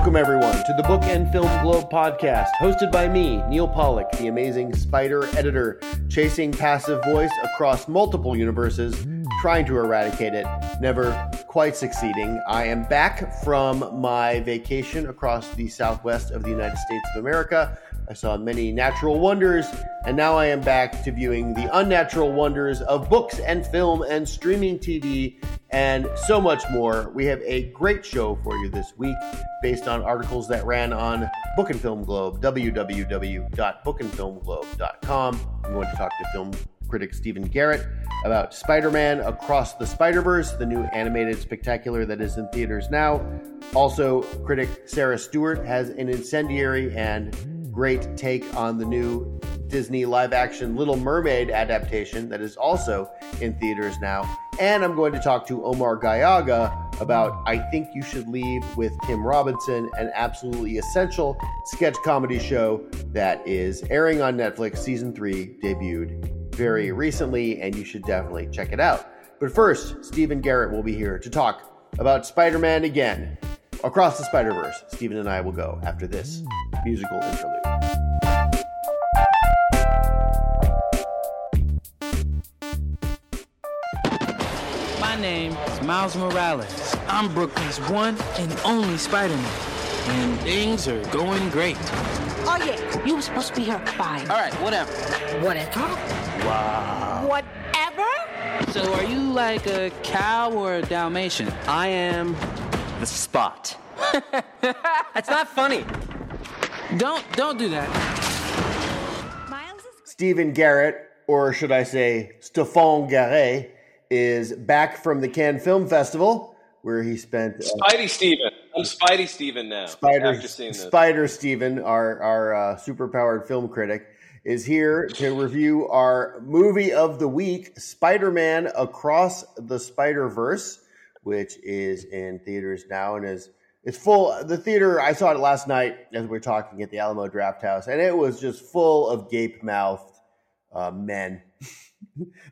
Welcome, everyone, to the Book and Film Globe podcast, hosted by me, Neal Pollack, the amazing spider editor, chasing passive voice across multiple universes, trying to eradicate it, never quite succeeding. I am back from my vacation across the southwest of the United States of America. I saw many natural wonders, and now I am back to viewing the unnatural wonders of books and film and streaming TV and so much more. We have a great show for you this week based on articles that ran on Book and Film Globe, www.bookandfilmglobe.com. I'm going to talk to film critic Stephen Garrett about Spider Man Across the Spider Verse, the new animated spectacular that is in theaters now. Also, critic Sara Stewart has an incendiary and great take on the new Disney live action Little Mermaid adaptation that is also in theaters now. And I'm going to talk to Omar Gallaga about I Think You Should Leave with Tim Robinson, an absolutely essential sketch comedy show that is airing on Netflix. Season 3 debuted very recently, and you should definitely check it out. But first, Stephen Garrett will be here to talk about Spider Man again. Across the Spider Verse, Stephen and I will go after this musical interlude. My name is Miles Morales. I'm Brooklyn's one and only Spider-Man. And things are going great. Oh yeah, you were supposed to be here at five. All right, whatever. Whatever. Wow. Whatever? So are you like a cow or a Dalmatian? I am the spot. That's not funny. Don't don't do that. Miles is Stephen Garrett, or should I say Stephane Garret, is back from the Cannes Film Festival, where he spent uh, Spidey Stephen. I'm Spidey Stephen now. Spider after. Spider Stephen, our our uh, superpowered film critic, is here to review our movie of the week, Spider-Man Across the Spider-Verse, which is in theaters now and is it's full. The theater I saw it last night as we were talking at the Alamo Drafthouse, and it was just full of gape mouthed uh, men.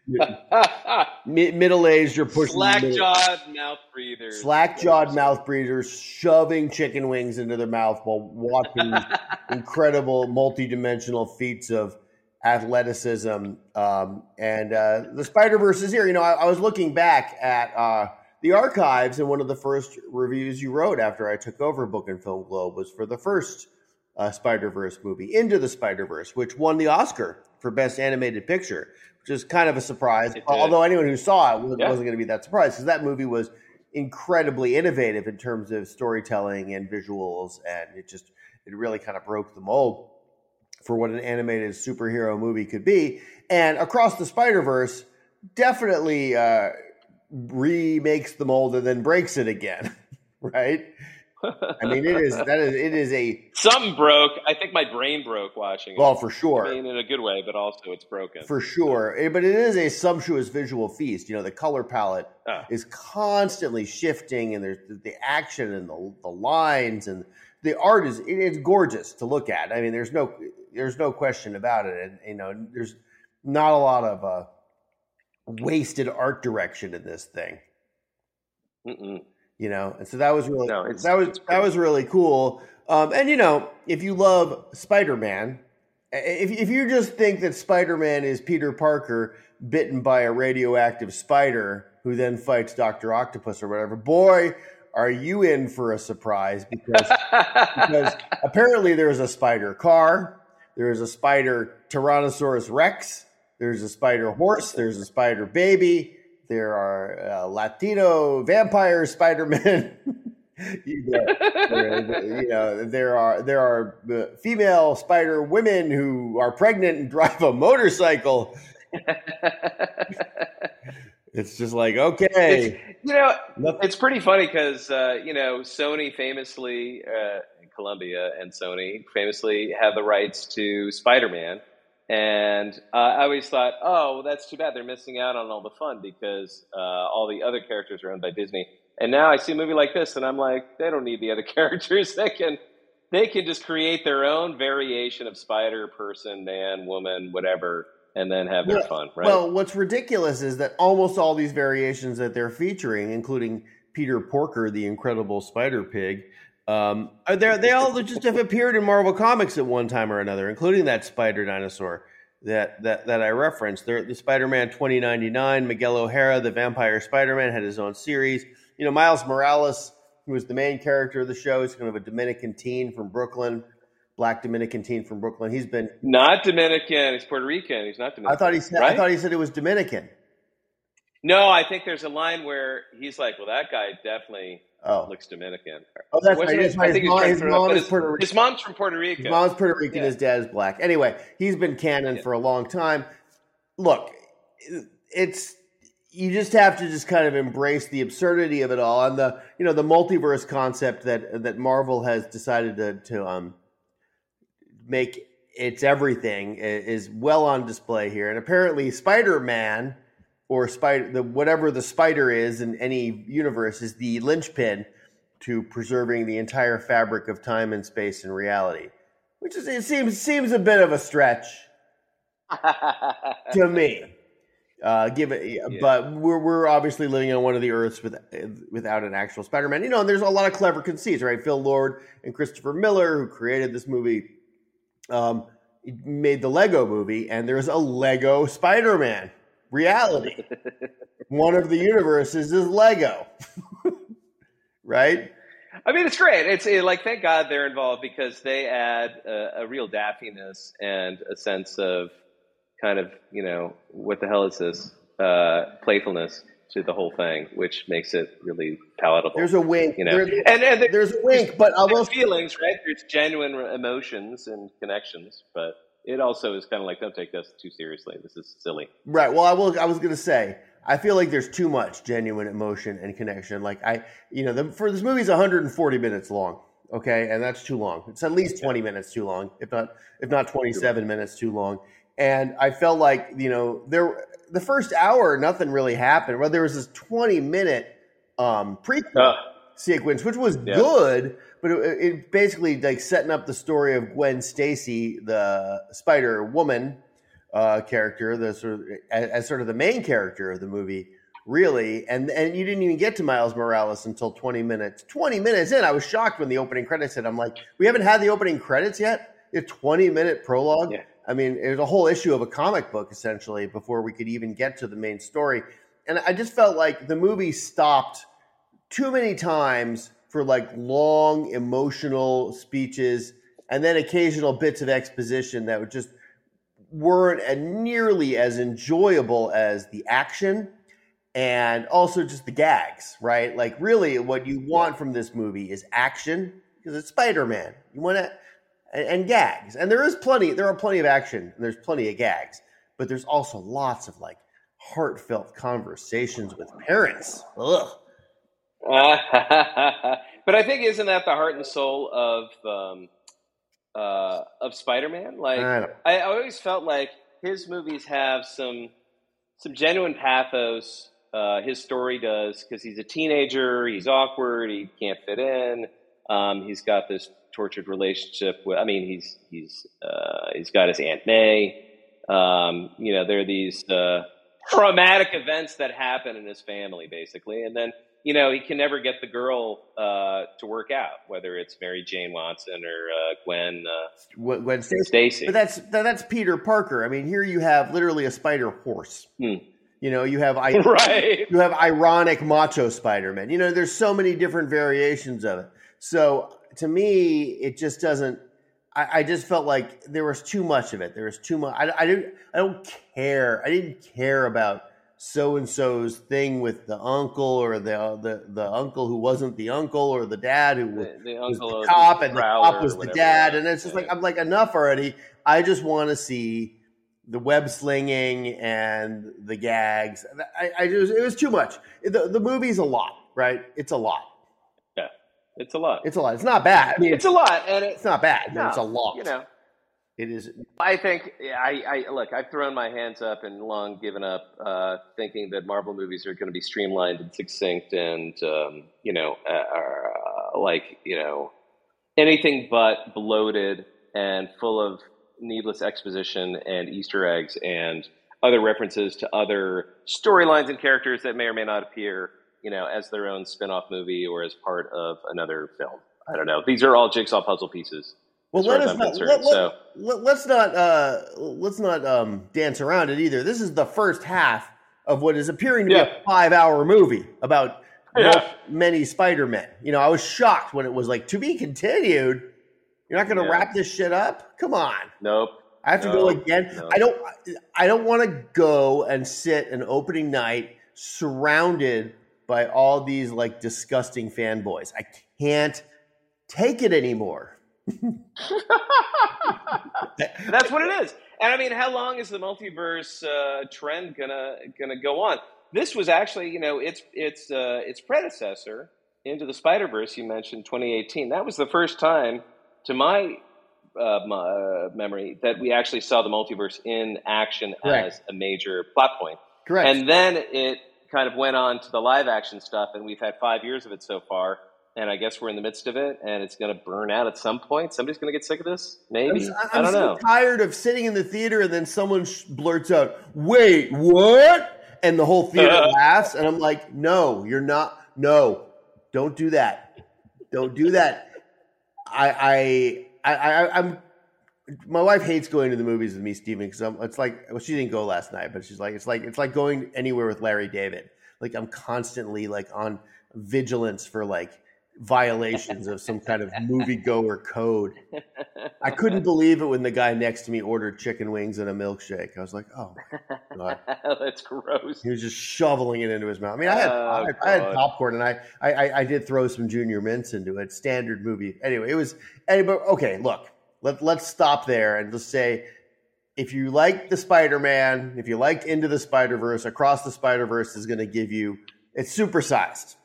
Middle-aged or pushing slack jawed mouth breathers. slack jawed mouth breathers shoving chicken wings into their mouth while watching incredible multi-dimensional feats of athleticism. Um, and uh, the Spider Verse is here. You know, I, I was looking back at uh, the archives, and one of the first reviews you wrote after I took over Book and Film Globe was for the first uh, Spider Verse movie, Into the Spider Verse, which won the Oscar for Best Animated Picture, which is kind of a surprise. Although anyone who saw it wasn't Yeah. going to be that surprised because that movie was incredibly innovative in terms of storytelling and visuals, and it just it really kind of broke the mold for what an animated superhero movie could be. And Across the Spider Verse definitely uh, remakes the mold and then breaks it again, right? I mean, it is that is it is a Something broke. I think my brain broke watching it. well for sure. I mean, in a good way, but also it's broken. For sure, Eh, but it is a sumptuous visual feast. You know, the color palette Ah. is constantly shifting, and there's the- the action and the, the lines, and the art is it- it's gorgeous to look at. I mean, there's no there's no question about it, and you know, there's not a lot of uh, wasted art direction in this thing. Mm-mm. You know, and so that was really No, it's- that was that was really cool. Um, and you know, if you love Spider Man, if if you just think that Spider Man is Peter Parker bitten by a radioactive spider who then fights Doctor Octopus or whatever, boy, are you in for a surprise because because apparently there's a spider car, there's a spider Tyrannosaurus Rex, there's a spider horse, there's a spider baby, there are uh, Latino vampire Spider Men. you, know, there- you know, there are there are uh, female spider women who are pregnant and drive a motorcycle. It's just like okay, you know, Nothing- it's pretty funny because uh, you know Sony famously, uh, Columbia and Sony famously have the rights to Spider-Man, and uh, I always thought, oh, well, that's too bad. They're missing out on all the fun because uh, all the other characters are owned by Disney. And now I see a movie like this, and I'm like, they don't need the other characters. They can, they can just create their own variation of Spider, person, man, woman, whatever, and then have their Well- fun, right? Well, what's ridiculous is that almost all these variations that they're featuring, including Peter Porker, the incredible spider pig, Um, are there they all just have appeared in Marvel Comics at one time or another, including that spider dinosaur that that that I referenced. There, the Spider-Man 2099, Miguel O'Hara, the Vampire Spider-Man, had his own series. You know, Miles Morales, who was the main character of the show, is kind of a Dominican teen from Brooklyn, black Dominican teen from Brooklyn. He's been. Not Dominican. He's Puerto Rican. He's not Dominican. I thought he said. right? I thought he said it was Dominican. No, I think there's a line where he's like, "Well, that guy definitely Oh, looks Dominican." oh, that's right. it? That's right. I think His mom, his throw it out, mom is Puerto Rican. his mom's from Puerto Rico. His mom's Puerto Rican. Yeah. His dad is black. Anyway, he's been canon Yeah. for a long time. Look, it's you just have to just kind of embrace the absurdity of it all and the you know the multiverse concept that that Marvel has decided to to um make its everything is well on display here. And apparently, Spider Man or spider the whatever the spider is in any universe is the linchpin to preserving the entire fabric of time and space and reality. Which is it seems seems a bit of a stretch to me. Uh, give it, but we're we're obviously living on one of the Earths with, without an actual Spider-Man. You know, and there's a lot of clever conceits, right? Phil Lord and Christopher Miller, who created this movie, um, made the Lego movie, and there's a Lego Spider-Man reality. one of the universes is Lego, right? I mean, it's great. It's it, like thank God they're involved because they add a, a real daffiness and a sense of kind of you know what the hell is this uh, playfulness to the whole thing, which makes it really palatable. There's a wink. you know, There- and and there's a wink, but I will there's feelings, right? There's genuine emotions and connections, but it also is kind of like don't take this too seriously. This is silly. Right. Well, I will. I was going to say. I feel like there's too much genuine emotion and connection. Like I, you know, the, for this movie's 140 minutes long. Okay, and that's too long. It's at least 20 minutes too long, if not if not 27 minutes too long. And I felt like you know there the first hour nothing really happened. Well, there was this 20 minute um, prequel Uh, sequence, which was Yeah. good, but it, it basically like setting up the story of Gwen Stacy, the Spider Woman uh, character, the sort of as, as sort of the main character of the movie, really. And and you didn't even get to Miles Morales until twenty minutes. Twenty minutes in, I was shocked when the opening credits hit. I'm like, we haven't had the opening credits yet. A twenty minute prologue. Yeah. I mean, it was a whole issue of a comic book essentially before we could even get to the main story. And I just felt like the movie stopped too many times for like long emotional speeches and then occasional bits of exposition that would just weren't nearly as enjoyable as the action and also just the gags, right? Like really what you want from this movie is action because it's Spider-Man. You want to and, and gags. And there is plenty there are plenty of action and there's plenty of gags, but there's also lots of like heartfelt conversations with parents. Ugh. but I think isn't that the heart and soul of um, uh, of Spider-Man? Like I I, I always felt like his movies have some some genuine pathos. Uh, his story does because he's a teenager. He's awkward. He can't fit in. Um, he's got this tortured relationship with. I mean, he's he's uh, he's got his Aunt May. Um, you know, there are these uh, traumatic events that happen in his family, basically, and then you know he can never get the girl uh, to work out, whether it's Mary Jane Watson or uh, Gwen uh, Gwen Stacy. Stacy. But that's that's Peter Parker. I mean, here you have literally a spider horse. Hmm. You know, you have I, right. you have ironic macho Spider-Man. You know, there's so many different variations of it. So to me, it just doesn't. I, I just felt like there was too much of it. There was too much. I, I didn't. I don't care. I didn't care about so and so's thing with the uncle or the the the uncle who wasn't the uncle or the dad who was The, the was the cop and the cop was the dad, and it's just Yeah. like I'm like enough already. I just want to see the web slinging and the gags. I, I just it was too much. The the movie's a lot, right? It's a lot. yeah, it's a lot. It's a lot. It's not bad. I mean, It's a lot, and it, it's not bad, no, it's a lot. You know, it is. I think I, I look. I've thrown my hands up and long given up, uh, thinking that Marvel movies are going to be streamlined and succinct, and um, you know, uh, are, uh, like you know, anything but bloated and full of needless exposition and Easter eggs and other references to other storylines and characters that may or may not appear, you know, as their own spin-off movie or as part of another film. I don't know. These are all jigsaw puzzle pieces. Well, let us not let, so- let, us not uh, let's not um, dance around it either. This is the first half of what is appearing to be a five-hour movie about Yeah. many Spider-Men. You know, I was shocked when it was like to be continued. You're not going to Yeah. wrap this shit up? Come on. Nope. I have to go again. I don't. I don't want to go and sit an opening night surrounded by all these like disgusting fanboys. I can't take it anymore. That's what it is. And I mean, how long is the multiverse uh, trend gonna gonna go on? This was actually, you know, its its uh, its predecessor into the Spider Verse. You mentioned 2018. That was the first time, to my, uh, my uh, memory, that we actually saw the multiverse in action Correct. as a major plot point. Correct. And then it kind of went on to the live action stuff, and we've had five years of it so far. And I guess we're in the midst of it, and it's going to burn out at some point. Somebody's going to get sick of this, I'm, maybe. s- I I'm don't so know. tired of sitting in the theater and then someone sh- blurts out, "Wait, what?" and the whole theater laughs, and I'm like, "No, you're not. No, don't do that. Don't do that." I, I, I, I I'm. My wife hates going to the movies with me, Stephen, because it's like well, she didn't go last night, but she's like, it's like it's like going anywhere with Larry David. Like I'm constantly like on vigilance for like violations of some kind of moviegoer code. I couldn't believe it when the guy next to me ordered chicken wings and a milkshake. I was like, oh. That's gross. He was just shoveling it into his mouth. I mean, I had, Oh, I, had I had popcorn and I, I, I- did throw some junior mints into it. Standard movie. Anyway, it was. Anyway, okay, look, let, let's stop there and just say if you like the Spider Man, if you liked Into the Spider Verse, Across the Spider Verse is going to give you. It's supersized.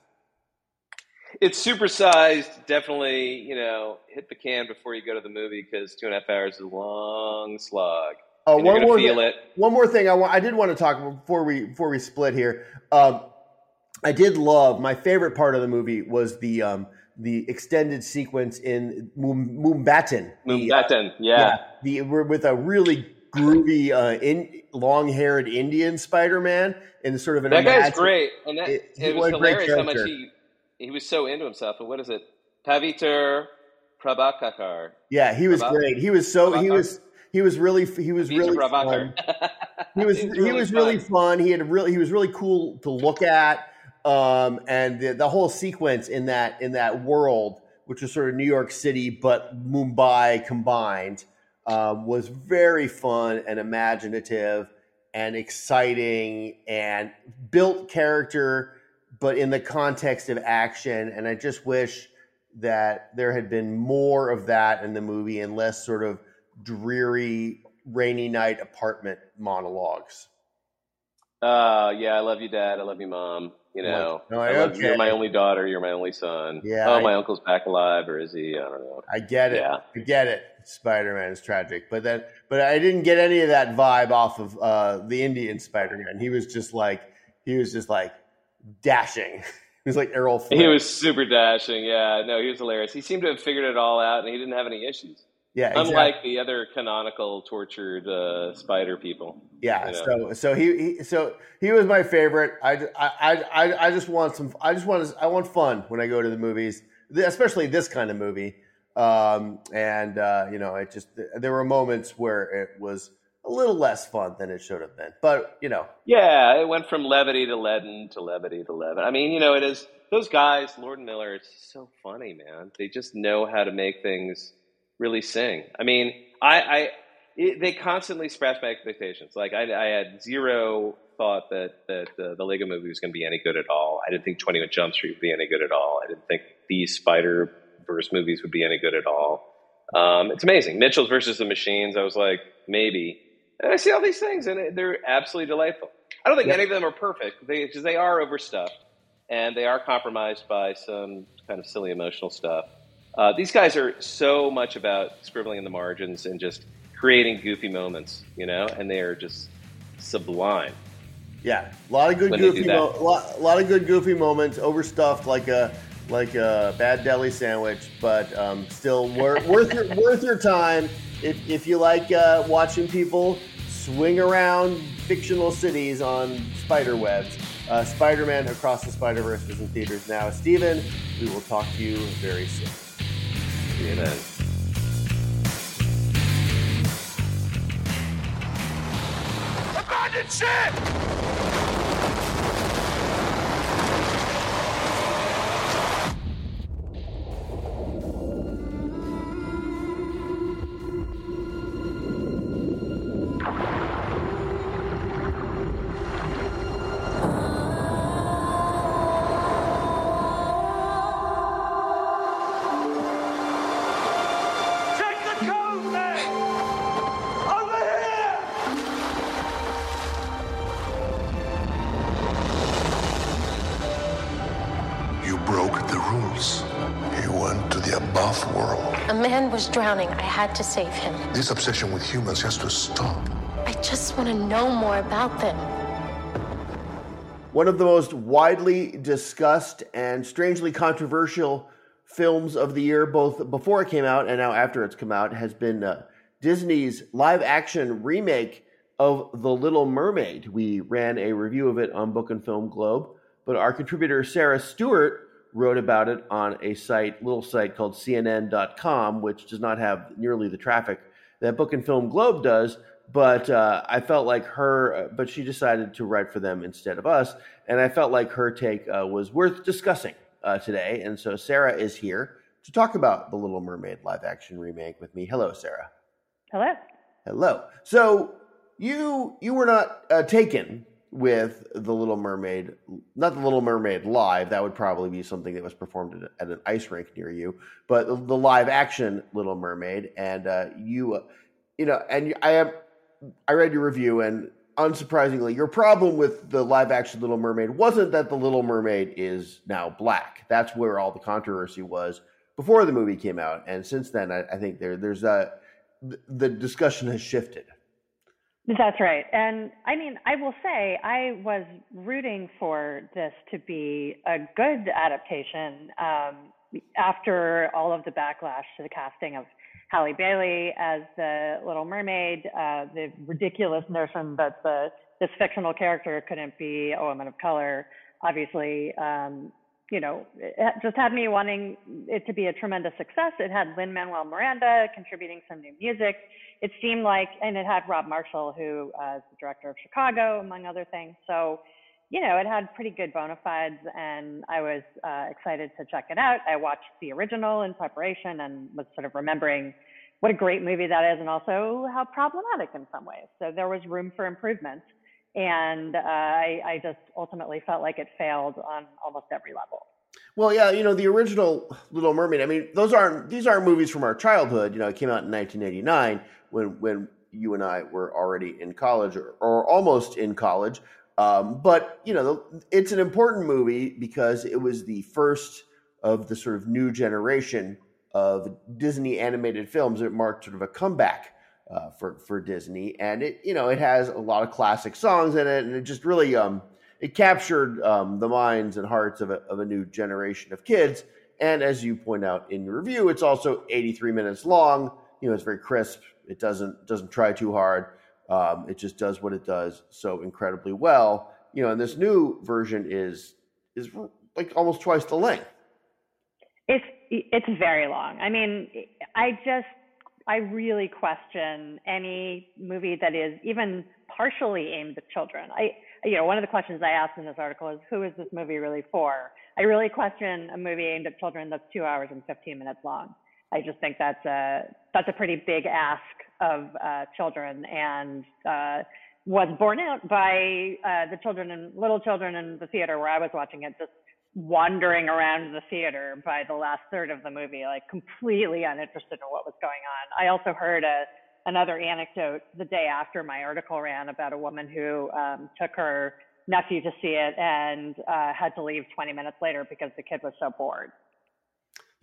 It's supersized. Definitely, you know, hit the can before you go to the movie because two and a half hours is a long slog. Oh, And one more feel thing, it. one more thing I want. I did want to talk before we before we split here. Um, I did love my favorite part of the movie was the um, the extended sequence in. The, uh, Mumbattan, yeah. the with a really groovy, uh, in long-haired Indian Spider-Man in sort of an That guy's great, and that, It- it, was was a great hilarious how much he he was so into himself. And what is it, Paviter Prabhakar? Yeah, he was Prabha- great. He was so he was he was really he was Peter really Prabhakar. fun. he was He's he was really fun. fun. He had a really he was really cool to look at. Um, and the, the whole sequence in that in that world, which was sort of New York City but Mumbai combined, um, was very fun and imaginative and exciting and built character, but in the context of action. And I just wish that there had been more of that in the movie and less sort of dreary rainy night apartment monologues. Uh, yeah, I love you, Dad. I love you, Mom. You know, No, I love, okay. you're my only daughter. You're my only son. Yeah, Oh, I- my uncle's back alive, or is he? I don't know. I get it. Yeah. I get it. Spider Man is tragic, but then, but I didn't get any of that vibe off of uh, the Indian Spider Man. He was just like, he was just like dashing. he was like Errol. Flynn. He was super dashing. Yeah, no, he was hilarious. He seemed to have figured it all out, and he didn't have any issues. yeah, exactly. Unlike the other canonical tortured uh, spider people. Yeah, you so so he, he so he was my favorite. I, I, I, I just want some. I just want I want fun when I go to the movies, especially this kind of movie. Um, and uh, you know, it just there were moments where it was a little less fun than it should have been. But you know, Yeah, it went from levity to leaden to levity to leaden. I mean, you know, it is those guys, Lord and Miller. It's so funny, man. They just know how to make things really sing. I mean, I, I it, they constantly scratch my expectations. Like I, I had zero thought that that uh, the Lego movie was going to be any good at all. I didn't think Twenty One Jump Street would be any good at all. I didn't think these Spider Verse movies would be any good at all. Um, it's amazing. Mitchell's versus the Machines. I was like, maybe. And I see all these things, and they're absolutely delightful. I don't think Yeah. any of them are perfect because they are overstuffed and they are compromised by some kind of silly emotional stuff. Uh, these guys are so much about scribbling in the margins and just creating goofy moments, you know, and they are just sublime. yeah, a lot of good When goofy, mo- lot, lot of good goofy moments, overstuffed like a like a bad deli sandwich, but um, still wor- worth your worth your time if if you like uh, watching people swing around fictional cities on spider webs. Uh, Spider-Man Across the Spider-Verse is in theaters now. Stephen, we will talk to you very soon. See you then. Abandon ship! Was drowning. I had to save him. This obsession with humans has to stop. I just want to know more about them. One of the most widely discussed and strangely controversial films of the year, both before it came out and now after it's come out, has been uh, Disney's live action remake of The Little Mermaid. We ran a review of it on Book and Film Globe, but our contributor Sara Stewart wrote about it on a site, little site called CNN.com, which does not have nearly the traffic that Book and Film Globe does. But uh, I felt like her, uh, but she decided to write for them instead of us. And I felt like her take uh, was worth discussing uh, today. And so Sara is here to talk about The Little Mermaid live action remake with me. Hello, Sara. Hello. Hello. So you you were not uh, taken with the Little Mermaid, not the Little Mermaid live. That would probably be something that was performed at, an ice rink near you, but the, live action Little Mermaid. And uh, you, uh, you know, and I have I read your review, and unsurprisingly, your problem with the live action Little Mermaid wasn't that the Little Mermaid is now black. That's where all the controversy was before the movie came out, and since then, I, I think there there's a the discussion has shifted. That's right. And I mean, I will say I was rooting for this to be a good adaptation um, after all of the backlash to the casting of Halle Bailey as the Little Mermaid, uh, the ridiculous notion that the this fictional character couldn't be a woman of color. Obviously, um, you know, it just had me wanting it to be a tremendous success. It had Lin Manuel Miranda contributing some new music. It seemed like, and it had Rob Marshall, who uh, is the director of Chicago, among other things. So, you know, it had pretty good bona fides, and I was uh, excited to check it out. I watched the original in preparation and was sort of remembering what a great movie that is, and also how problematic in some ways. So there was room for improvement, and uh, I, I just ultimately felt like it failed on almost every level. Well, yeah, you know the original Little Mermaid. I mean, those aren't these aren't movies from our childhood. You know, it came out in 1989 when when you and I were already in college or, or almost in college. Um, but you know, it's an important movie because it was the first of the sort of new generation of Disney animated films. It marked sort of a comeback uh, for for Disney, and it you know it has a lot of classic songs in it, and it just really um, it captured um, the minds and hearts of a, of a new generation of kids. And as you point out in your review, it's also 83 minutes long. You know, it's very crisp. It doesn't doesn't try too hard. Um, it just does what it does so incredibly well. You know, and this new version is is like almost twice the length. It's it's very long. I mean, I just I really question any movie that is even partially aimed at children. I you know, one of the questions I asked in this article is who is this movie really for? I really question a movie aimed at children that's 2 hours and 15 minutes long. I just think that's a that's a pretty big ask of uh, children and uh, was borne out by uh, the children and little children in the theater where I was watching it just wandering around the theater by the last third of the movie, like completely uninterested in what was going on. I also heard a another anecdote the day after my article ran about a woman who um, took her nephew to see it and uh, had to leave 20 minutes later because the kid was so bored.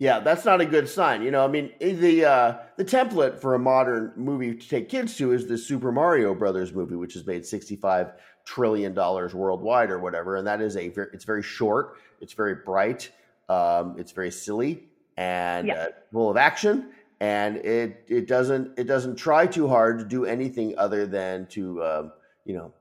Yeah, that's not a good sign. You know, I mean, the uh, the template for a modern movie to take kids to is the Super Mario Brothers movie, which has made sixty five trillion dollars worldwide or whatever, and that is a very, it's very short, it's very bright, um, it's very silly and Yeah. uh, full of action, and it it doesn't it doesn't try too hard to do anything other than to um, you know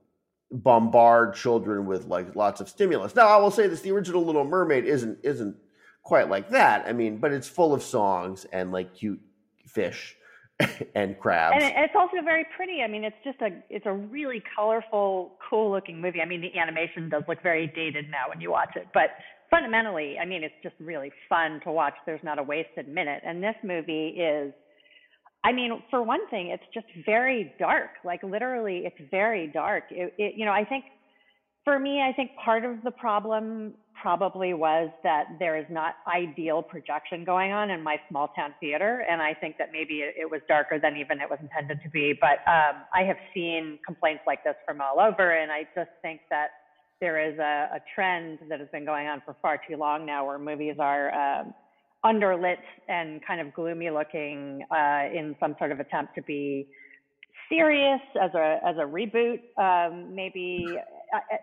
bombard children with like lots of stimulus. Now, I will say this: the original Little Mermaid isn't isn't quite like that. I mean, but it's full of songs and like cute fish and crabs. And it's also very pretty. I mean, it's just a it's a really colorful, cool looking movie. I mean, the animation does look very dated now when you watch it, but fundamentally, I mean, it's just really fun to watch. There's not a wasted minute. And this movie is I mean, for one thing, it's just very dark. Like literally, it's very dark. It, it, you know, I think for me, I think part of the problem probably was that there is not ideal projection going on in my small town theater, and I think that maybe it, it was darker than even it was intended to be. But um, I have seen complaints like this from all over, and I just think that there is a, a trend that has been going on for far too long now, where movies are um, underlit and kind of gloomy looking uh, in some sort of attempt to be serious as a as a reboot, um, maybe,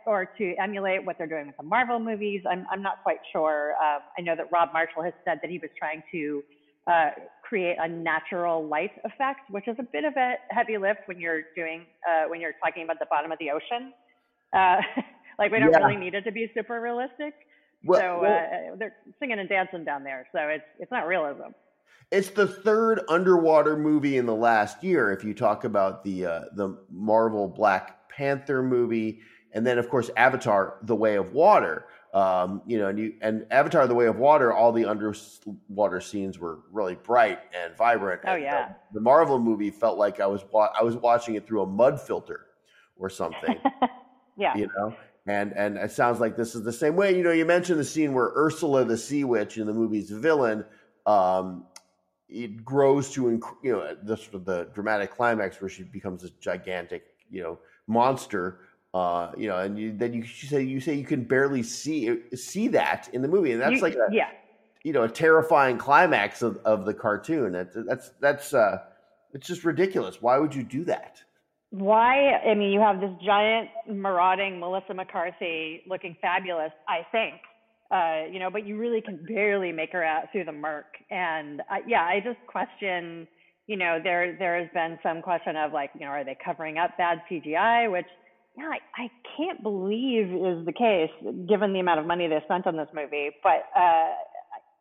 or to emulate what they're doing with the Marvel movies. I'm I'm not quite sure. Um, I know that Rob Marshall has said that he was trying to uh, create a natural light effect, which is a bit of a heavy lift when you're doing uh, when you're talking about the bottom of the ocean. Uh, like we don't Yeah. really need it to be super realistic. Well- so well- uh, they're singing and dancing down there. So it's it's not realism. It's the third underwater movie in the last year. If you talk about the uh, the Marvel Black Panther movie, and then of course Avatar: The Way of Water. Um, you know, and you and Avatar: The Way of Water, all the underwater scenes were really bright and vibrant. Oh, and, yeah. uh, the Marvel movie felt like I was wa- I was watching it through a mud filter or something. Yeah. you know and and it sounds like this is the same way you know you mentioned the scene where ursula the sea witch in the movie's villain um it grows to you know the sort of the dramatic climax where she becomes this gigantic you know monster uh you know and you, then you, you say you say you can barely see see that in the movie and that's You- like a yeah. you know a terrifying climax of, of the cartoon that's that's that's uh it's just ridiculous why would you do that Why? I mean, you have this giant marauding Melissa McCarthy looking fabulous, I think. Uh, you know, but you really can barely make her out through the murk. And I, yeah, I just question. You know, there there has been some question of like, you know, are they covering up bad CGI? Which, yeah, I, I can't believe is the case given the amount of money they spent on this movie. But uh,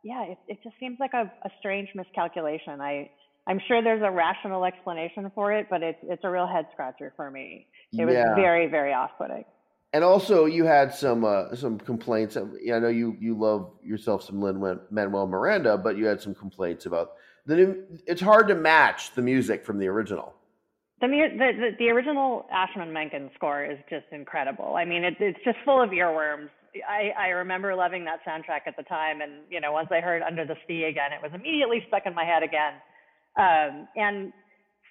yeah, it, it just seems like a, a strange miscalculation. I I'm sure there's a rational explanation for it, but it's it's a real head scratcher for me. It was Yeah. very very off putting. And also, you had some uh, some complaints. I know you you love yourself some Lin Manuel Miranda, but you had some complaints about the new. It's hard to match the music from the original. The, the the original Ashman Menken score is just incredible. I mean, it, it's just full of earworms. I I remember loving that soundtrack at the time, and you know, once I heard Under the Sea again, it was immediately stuck in my head again. Um, and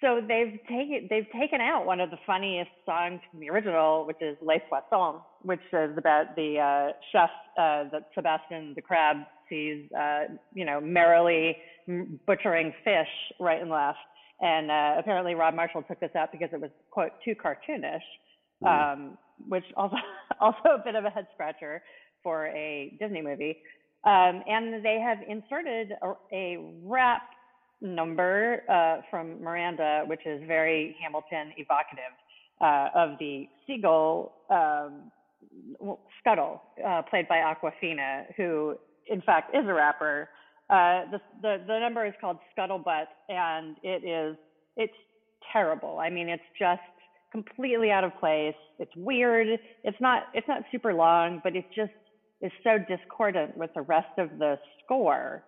so they've taken they've taken out one of the funniest songs from the original, which is Les Poissons, which is about the uh, chef uh, that Sebastian the crab sees, uh, you know, merrily butchering fish right and left. And uh, apparently Rob Marshall took this out because it was quote too cartoonish, um, which also also a bit of a head scratcher for a Disney movie. Um, and they have inserted a, a rap number uh, from Miranda, which is very Hamilton evocative uh, of the seagull um, Scuttle, uh, played by Awkwafina, who in fact is a rapper. Uh, the, the the number is called Scuttlebutt, and it is it's terrible. I mean, it's just completely out of place. It's weird. It's not it's not super long, but it just is so discordant with the rest of the score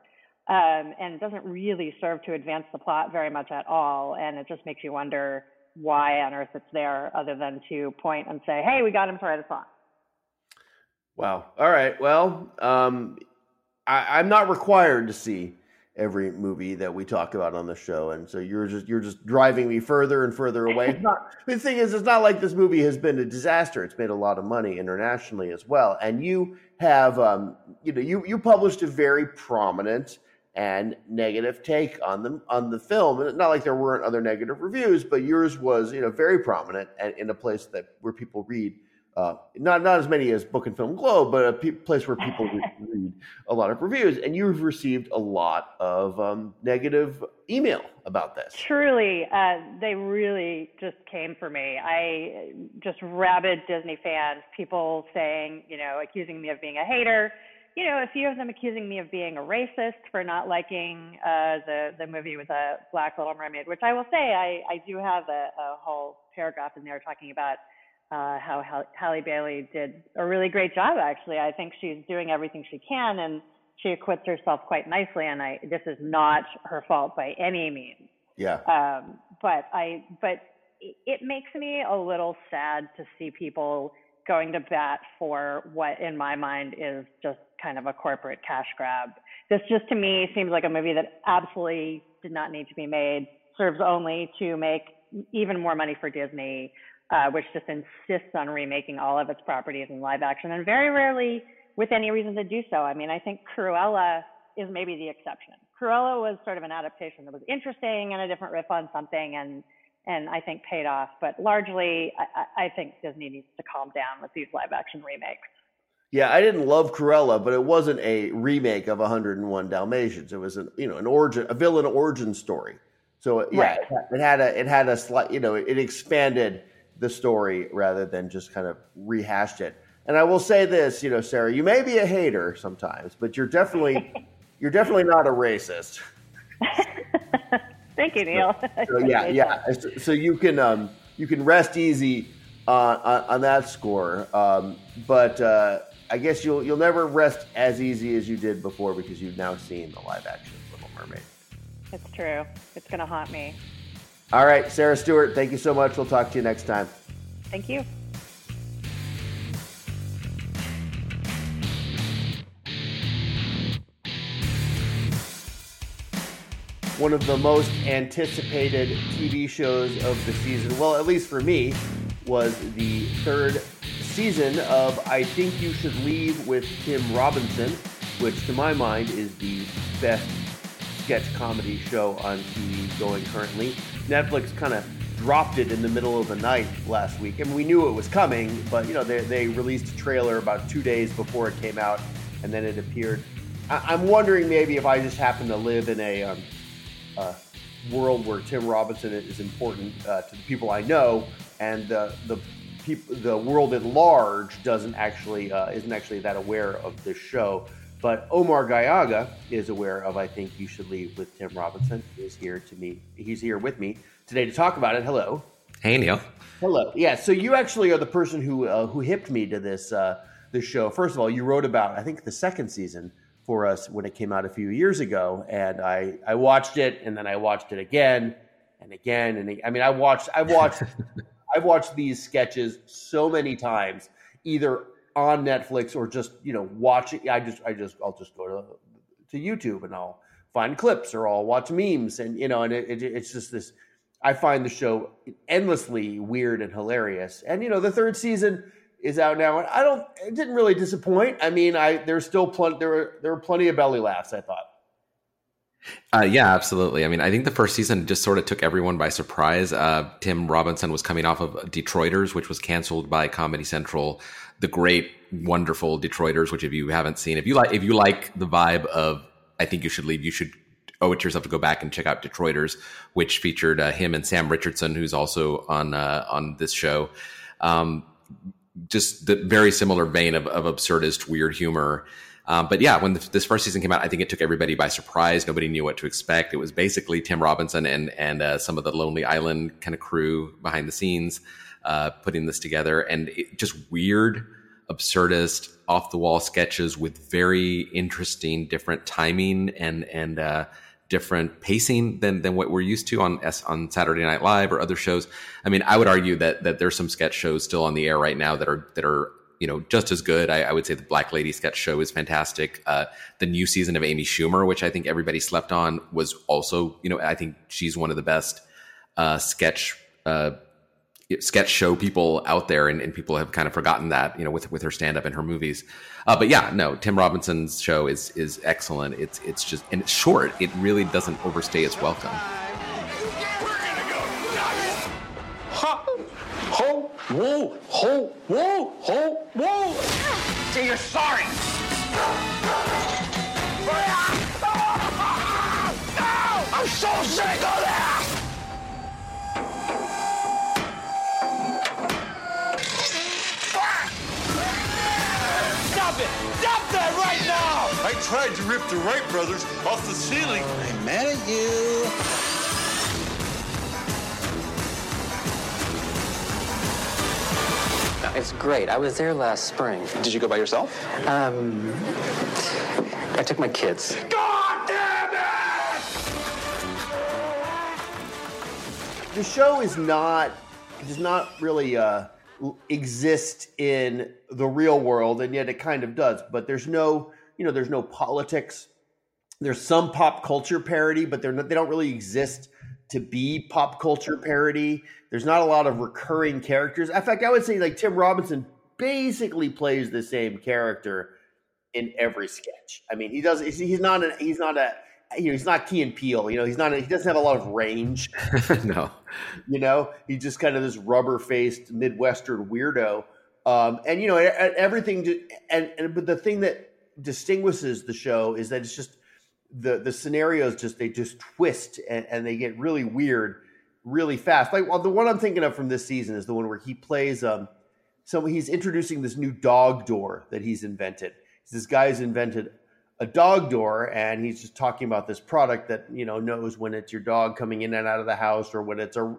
um, and doesn't really serve to advance the plot very much at all. And it just makes you wonder why on earth it's there, other than to point and say, "Hey, we got him to write a song." Wow. All right. Well, um, I, I'm not required to see every movie that we talk about on the show, and so you're just you're just driving me further and further away. Not, the thing is, it's not like this movie has been a disaster. It's made a lot of money internationally as well, and you have, um, you know, you you published a very prominent and negative take on them on the film. And not like there weren't other negative reviews, but yours was, you know, very prominent and in a place that where people read. Uh, not not as many as Book and Film Globe, but a pe- place where people read a lot of reviews, and you've received a lot of um, negative email about this. Truly, uh, they really just came for me. I just rabid Disney fans, people saying, you know, accusing me of being a hater, you know, a few of them accusing me of being a racist for not liking uh, the the movie with a Black Little Mermaid, which I will say I I do have a, a whole paragraph in there talking about uh, how Halle Bailey did a really great job. Actually, I think she's doing everything she can, and she acquits herself quite nicely. And I this is not her fault by any means. Yeah. Um, but I but it makes me a little sad to see people going to bat for what in my mind is just kind of a corporate cash grab. This just to me seems like a movie that absolutely did not need to be made, serves only to make even more money for Disney, uh, which just insists on remaking all of its properties in live action and very rarely with any reason to do so. I mean, I think Cruella is maybe the exception. Cruella was sort of an adaptation that was interesting and a different riff on something and and I think paid off. But largely, I, I think Disney needs to calm down with these live action remakes. Yeah, I didn't love Cruella, but it wasn't a remake of 101 Dalmatians. It was an you know an origin, a villain origin story. So yeah, right. it had a it had a slight you know it expanded the story rather than just kind of rehashed it. And I will say this, you know, Sara, you may be a hater sometimes, but you're definitely you're definitely not a racist. Thank you, Neil. So, yeah, yeah. So, so, you can um, you can rest easy uh, on, on, that score, um, but uh, I guess you'll you'll never rest as easy as you did before because you've now seen the live action Little Mermaid. It's true. It's going to haunt me. All right, Sara Stewart. Thank you so much. We'll talk to you next time. Thank you. one of the most anticipated TV shows of the season, well, at least for me, was the third season of I Think You Should Leave with Tim Robinson, which to my mind is the best sketch comedy show on TV going currently. Netflix kind of dropped it in the middle of the night last week, and we knew it was coming, but you know they, they released a trailer about two days before it came out, and then it appeared. I, am wondering maybe if I just happen to live in a um, uh, world where Tim Robinson is important uh, to the people I know, and the the people, the world at large doesn't actually uh, isn't actually that aware of this show. But Omar Gallaga is aware of. I think you should leave with Tim Robinson. Is here to me. He's here with me today to talk about it. Hello. Hey Neil. Hello. Yeah. So you actually are the person who uh, who hipped me to this uh, this show. First of all, you wrote about I think the second season for us when it came out a few years ago, and I I watched it, and then I watched it again and again, and I mean I watched I watched I've watched these sketches so many times, either on Netflix or just you know watching. I just I just I'll just go to to YouTube and I'll find clips or I'll watch memes, and you know, and it, it, it's just this. I find the show endlessly weird and hilarious, and you know, the third season is out now, and I don't. It didn't really disappoint. I mean, I there's still plenty. There were there were plenty of belly laughs. I thought. Uh, yeah, absolutely. I mean, I think the first season just sort of took everyone by surprise. Uh, Tim Robinson was coming off of Detroiters, which was canceled by Comedy Central. The great, wonderful Detroiters, which if you haven't seen, if you like, if you like the vibe of, I think you should leave. You should owe it to yourself to go back and check out Detroiters, which featured uh, him and Sam Richardson, who's also on uh, on this show. Um, just the very similar vein of, of absurdist weird humor. Um, but yeah, when the, this first season came out, I think it took everybody by surprise. Nobody knew what to expect. It was basically Tim Robinson and and uh, some of the Lonely Island kind of crew behind the scenes uh, putting this together, and it, just weird, absurdist, off the wall sketches with very interesting, different timing and and uh, different pacing than than what we're used to on on Saturday Night Live or other shows. I mean, I would argue that that there's some sketch shows still on the air right now that are that are you know just as good. I, I would say the Black Lady sketch show is fantastic. Uh, the new season of Amy Schumer, which I think everybody slept on, was also you know I think she's one of the best uh, sketch uh, sketch show people out there, and, and, people have kind of forgotten that, you know, with with her stand up and her movies. Uh, but yeah, no, Tim Robinson's show is is excellent. It's it's just and it's short. It really doesn't overstay its welcome. Ho, whoa, ho, whoa, ho, whoa. Say you're sorry. I'm so sick of. Tried to rip the Wright brothers off the ceiling. I'm mad at you. It's great. I was there last spring. Did you go by yourself? Um, I took my kids. God damn it! the show is not does not really uh, exist in the real world, and yet it kind of does. But there's no, you know, there's no politics. There's some pop culture parody, but they're not, they don't really exist to be pop culture parody. There's not a lot of recurring characters. In fact, I would say like Tim Robinson basically plays the same character in every sketch. I mean, he does. He's not a he's not a you know, he's not Key and Peele. You know, he's not. A, he doesn't have a lot of range. no. You know, he's just kind of this rubber faced Midwestern weirdo. Um, and you know, everything. And, and but the thing that distinguishes the show is that it's just the the scenarios just they just twist and, and they get really weird really fast. Like well, the one I'm thinking of from this season is the one where he plays um so he's introducing this new dog door that he's invented. This guy's invented a dog door and he's just talking about this product that you know knows when it's your dog coming in and out of the house or when it's a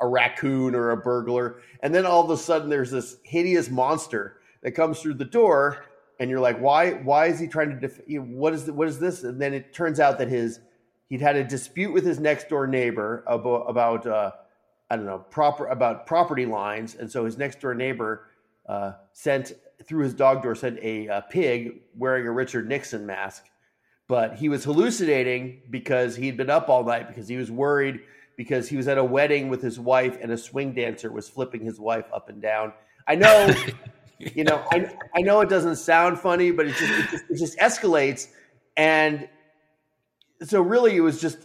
a raccoon or a burglar and then all of a sudden there's this hideous monster that comes through the door and you're like why why is he trying to def- you know, what is the, what is this? And then it turns out that his he'd had a dispute with his next door neighbor about about uh, I don't know proper about property lines, and so his next door neighbor uh, sent through his dog door sent a, uh pig wearing a Richard Nixon mask, but he was hallucinating because he'd been up all night because he was worried because he was at a wedding with his wife and a swing dancer was flipping his wife up and down. I know, you know, I I know it doesn't sound funny, but it just it just, it just escalates and so really it was just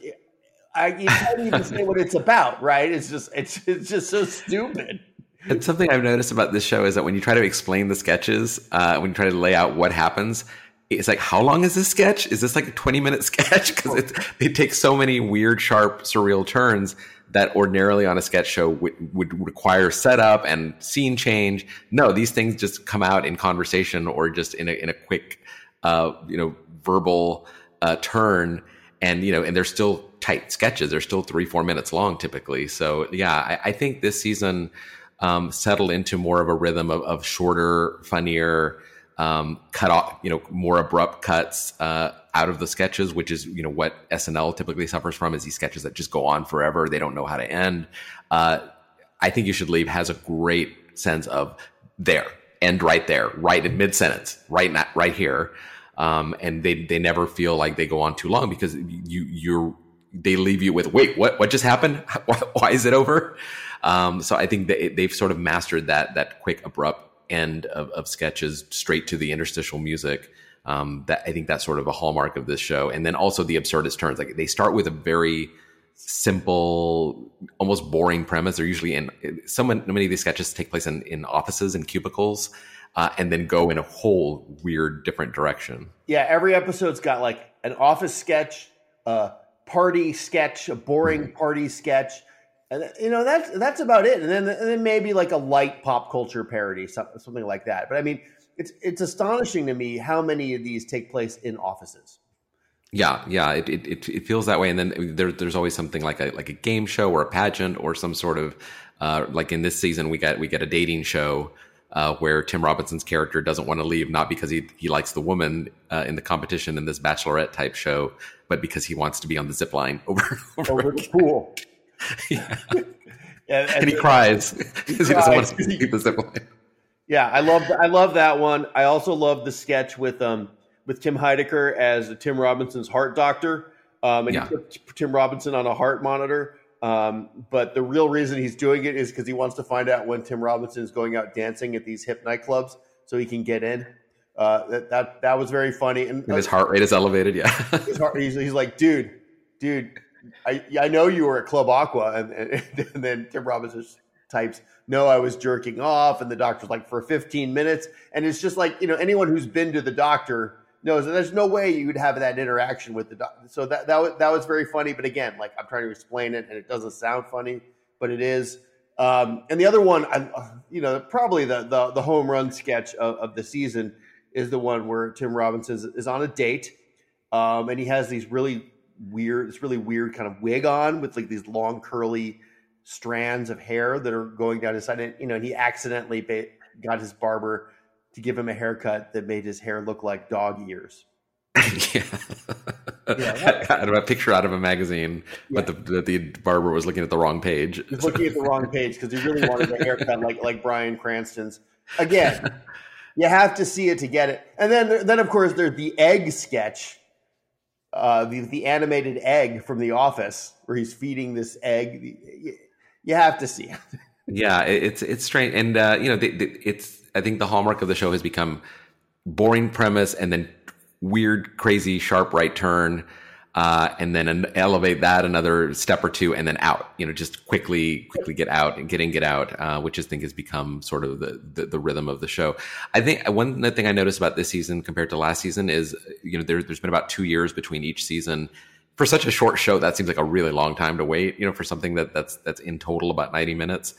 I you can't even say what it's about, right? It's just it's it's just so stupid. And something I've noticed about this show is that when you try to explain the sketches, uh, when you try to lay out what happens, it's like, how long is this sketch? Is this like a 20 minute sketch? Because it, they take so many weird, sharp, surreal turns that ordinarily on a sketch show would, would require setup and scene change. No, these things just come out in conversation or just in a, in a quick, uh, you know, verbal uh, turn. And, you know, and they're still tight sketches. They're still three, four minutes long typically. So, yeah, I, I think this season um, settled into more of a rhythm of, of shorter, funnier, um, cut off, you know, more abrupt cuts uh, out of the sketches, which is you know what SNL typically suffers from is these sketches that just go on forever. They don't know how to end. Uh, I think you should leave has a great sense of there, end right there, right in mid sentence, right na- right here, um, and they they never feel like they go on too long because you you're they leave you with wait what what just happened why, why is it over um, so I think they, they've sort of mastered that that quick abrupt end of, of sketches straight to the interstitial music. Um, that I think that's sort of a hallmark of this show, and then also the absurdist turns. Like they start with a very simple, almost boring premise. They're usually in so many of these sketches take place in, in offices and cubicles, uh, and then go in a whole weird, different direction. Yeah, every episode's got like an office sketch, a party sketch, a boring party sketch, and you know that's that's about it. And then and then maybe like a light pop culture parody, something something like that. But I mean, it's it's astonishing to me how many of these take place in offices. Yeah, yeah, it, it, it, it feels that way. And then there, there's always something like a like a game show or a pageant or some sort of uh, like in this season we got we get a dating show uh, where Tim Robinson's character doesn't want to leave not because he he likes the woman uh, in the competition in this bachelorette type show, but because he wants to be on the zip line over over, over the pool. yeah. and, and, and, he cries because he, he doesn't want to leave the zip line. Yeah, I love I love that one. I also love the sketch with um with Tim Heidecker as Tim Robinson's heart doctor. Um, and yeah. he put Tim Robinson on a heart monitor. Um, but the real reason he's doing it is because he wants to find out when Tim Robinson is going out dancing at these hip nightclubs so he can get in. Uh, that, that that was very funny. And, and his heart rate is elevated. Yeah, heart, he's, he's like, dude, dude, I I know you were at Club Aqua, and, and, and then Tim Robinson types, no, I was jerking off, and the doctor's like for 15 minutes, and it's just like you know anyone who's been to the doctor knows that there's no way you would have that interaction with the doctor. So that that was, that was very funny, but again, like I'm trying to explain it, and it doesn't sound funny, but it is. Um, and the other one, I, you know, probably the, the the home run sketch of, of the season is the one where Tim Robinson is, is on a date, um, and he has these really weird, this really weird kind of wig on with like these long curly strands of hair that are going down his side. And, you know, and he accidentally ba- got his barber to give him a haircut that made his hair look like dog ears. yeah. Yeah, out of a picture out of a magazine, but the, the the barber was looking at the wrong page. He's looking at the wrong page because he really wanted a haircut like like Bryan Cranston's. Again, you have to see it to get it. And then then of course there's the egg sketch, uh, the the animated egg from The Office where he's feeding this egg. You, have to see it. Yeah, it- it's it's strange, and uh, you know, the, the, it's. I think the hallmark of the show has become boring premise, and then weird, crazy, sharp right turn, uh, and then elevate that another step or two, and then out. You know, just quickly, quickly get out and get in, get out, uh, which I think has become sort of the, the the rhythm of the show. I think one thing I noticed about this season compared to last season is, you know, there, there's been about two years between each season for such a short show, that seems like a really long time to wait, you know, for something that that's that's in total about 90 minutes.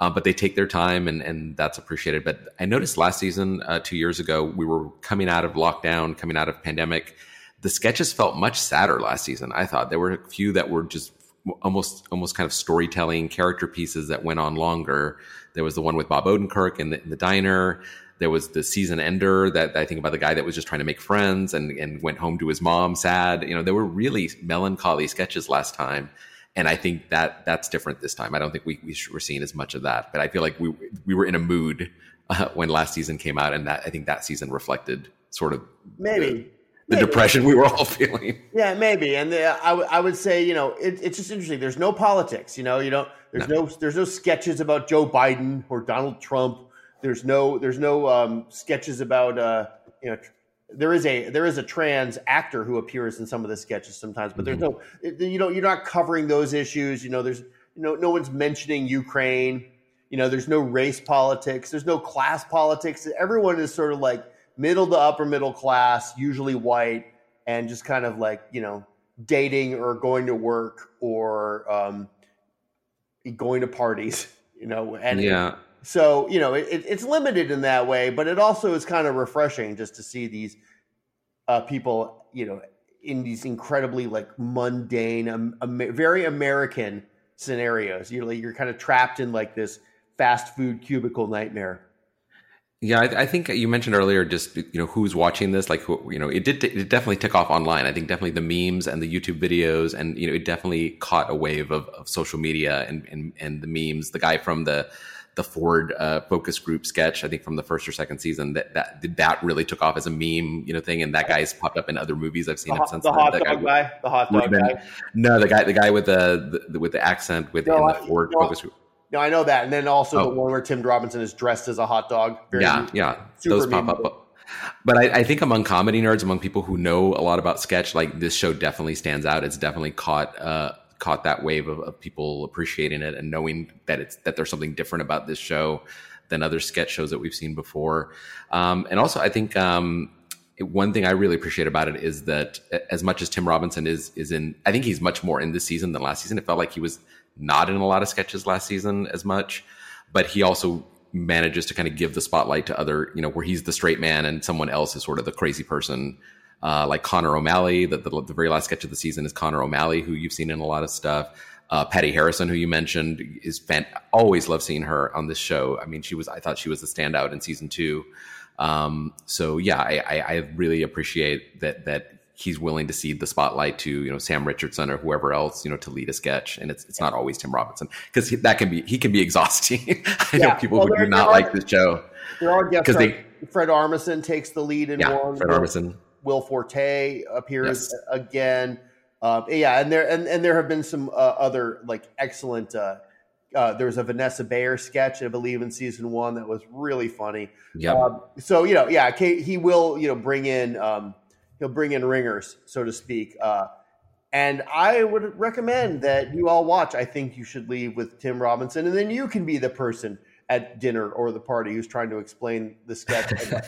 Uh, but they take their time and, and that's appreciated. But I noticed last season, uh, two years ago, we were coming out of lockdown, coming out of pandemic. The sketches felt much sadder last season. I thought there were a few that were just almost almost kind of storytelling character pieces that went on longer. There was the one with Bob Odenkirk in the, in the diner. There was the season ender that I think about the guy that was just trying to make friends and, and went home to his mom sad. You know, there were really melancholy sketches last time. And I think that that's different this time. I don't think we, we were seeing as much of that, but I feel like we, we were in a mood uh, when last season came out. And that I think that season reflected sort of Maybe. The, Maybe. depression we were all feeling. Yeah, maybe. And the, I, w- I would say, you know, it, it's just interesting. There's no politics. You know, you don't. There's no. There's no sketches about Joe Biden or Donald Trump. There's no. There's no um, sketches about. Uh, you know, tr- there is a there is a trans actor who appears in some of the sketches sometimes, but there's no. You know, you're not covering those issues. You know, there's. You know, no one's mentioning Ukraine. You know, there's no race politics. There's no class politics. Everyone is sort of like middle to upper middle class, usually white, and just kind of like you know dating or going to work or um, going to parties. You know, and Yeah. so you know it, it- it's limited in that way, but it also is kind of refreshing just to see these uh, people, you know, in these incredibly like mundane, um, Am- very American scenarios. You're like you're kind of trapped in like this fast food cubicle nightmare. Yeah, I, I think you mentioned earlier just you know who's watching this. Like who, you know, it did it definitely took off online. I think definitely the memes and the YouTube videos, and you know, it definitely caught a wave of, of social media and, and and the memes. The guy from the the Ford uh, focus group sketch, I think from the first or second season, that that that really took off as a meme, you know, thing. And that guy's popped up in other movies. I've seen The, him hot, since. the hot dog guy- guy, the hot dog guy. No, the guy the guy with the, the with the accent with No, in the Ford no, focus group. No, I know that, and then also Oh. the one where Tim Robinson is dressed as a hot dog. Very yeah, meme- yeah, super those pop up. But I, I think among comedy nerds, among people who know a lot about sketch, like this show definitely stands out. It's definitely caught uh, caught that wave of, of people appreciating it and knowing that it's that there's something different about this show than other sketch shows that we've seen before. Um, and also, I think um, one thing I really appreciate about it is that as much as Tim Robinson is is in, I think he's much more in this season than last season. It felt like he was not in a lot of sketches last season as much, but he also manages to kind of give the spotlight to other, you know, where he's the straight man and someone else is sort of the crazy person. Uh, like Connor O'Malley, the, the, the very last sketch of the season is Connor O'Malley, who you've seen in a lot of stuff. Uh, Patty Harrison, who you mentioned, is fan- always love seeing her on this show. I mean, she was I thought she was the standout in season two. Um, so yeah, I, I, I really appreciate that that he's willing to cede the spotlight to you know Sam Richardson or whoever else you know to lead a sketch, and it's it's not always Tim Robinson because that can be he can be exhausting. I know people well, who there- do not are- like this show. There are guest 'Cause they- Fred Armisen takes the lead in Yeah, one. Fred Will- Armisen. Will Forte appears Yes. again. Um, yeah, and there and, and there have been some uh, other like excellent. Uh, uh, there was a Vanessa Bayer sketch, I believe, in season one that was really funny. Yep. Um, so you know, yeah, Kate, he will you know bring in um, he'll bring in ringers, so to speak. Uh, and I would recommend that you all watch. I think you should leave with Tim Robinson, and then you can be the person at dinner or the party who's trying to explain the sketch about,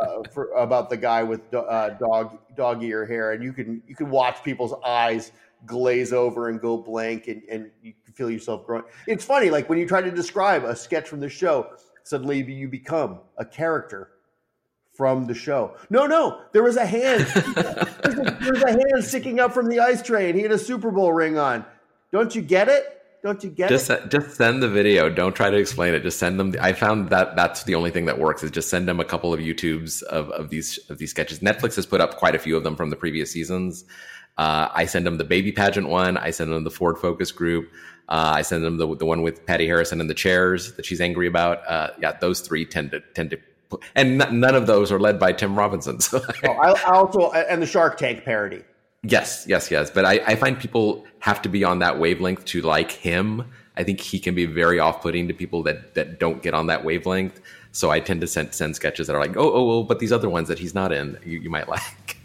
uh, for, about the guy with uh, dog dog ear hair, and you can you can watch people's eyes glaze over and go blank, and, and you feel yourself growing. It's funny, like when you try to describe a sketch from the show, suddenly you become a character from the show. No, no, there was a hand. there's, a, there's a hand sticking up from the ice tray, and he had a Super Bowl ring on. Don't you get it? Don't you get just it? just send the video. Don't try to explain it. Just send them. I found that that's the only thing that works is just send them a couple of YouTubes of, of these of these sketches. Netflix has put up quite a few of them from the previous seasons. Uh, I send them the baby pageant one. I send them the Ford focus group. Uh, I send them the the one with Patty Harrison and the chairs that she's angry about. Uh, yeah, those three tend to tend to, and n- none of those are led by Tim Robinson. So oh, I, I also and the Shark Tank parody. Yes, yes, yes. But I, I find people have to be on that wavelength to like him. I think he can be very off-putting to people that that don't get on that wavelength. So I tend to send send sketches that are like, oh, oh, oh, but these other ones that he's not in, you, you might like.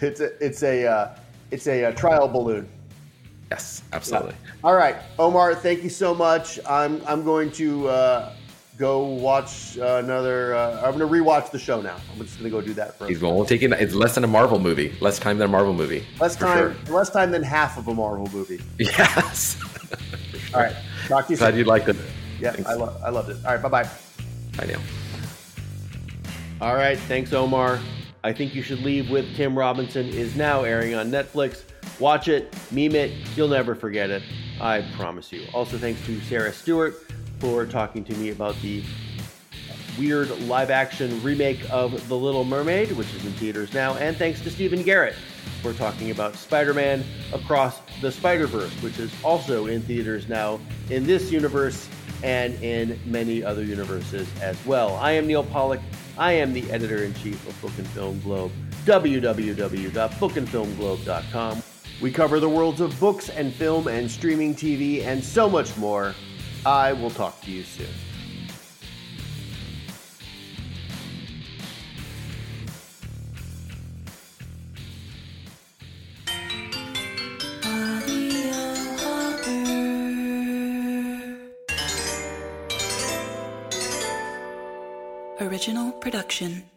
It's a it's a uh, it's a, a, trial balloon. Yes, absolutely. Yeah. All right, Omar, thank you so much. I'm I'm going to uh, go watch uh, another. Uh, I'm going to rewatch the show now. I'm just going to go do that For He's going. We'll take it. It's less than a Marvel movie. Less time than a Marvel movie. Less time. Sure. Less time than half of a Marvel movie. Yes. All right. Talk to you. Glad soon. you liked it. Yeah, I, lo- I loved it. All right. Bye bye. Bye Neal. All right. Thanks, Omar. I think you should leave with Tim Robinson is now airing on Netflix. Watch it, meme it, you'll never forget it. I promise you. Also, thanks to Sara Stewart for talking to me about the weird live action remake of The Little Mermaid, which is in theaters now. And thanks to Stephen Garrett for talking about Spider Man Across the Spider Verse, which is also in theaters now in this universe and in many other universes as well. I am Neal Pollack. I am the editor in chief of Book and Film Globe, www.bookandfilmglobe.com. We cover the worlds of books and film and streaming TV and so much more. I will talk to you soon. Original production.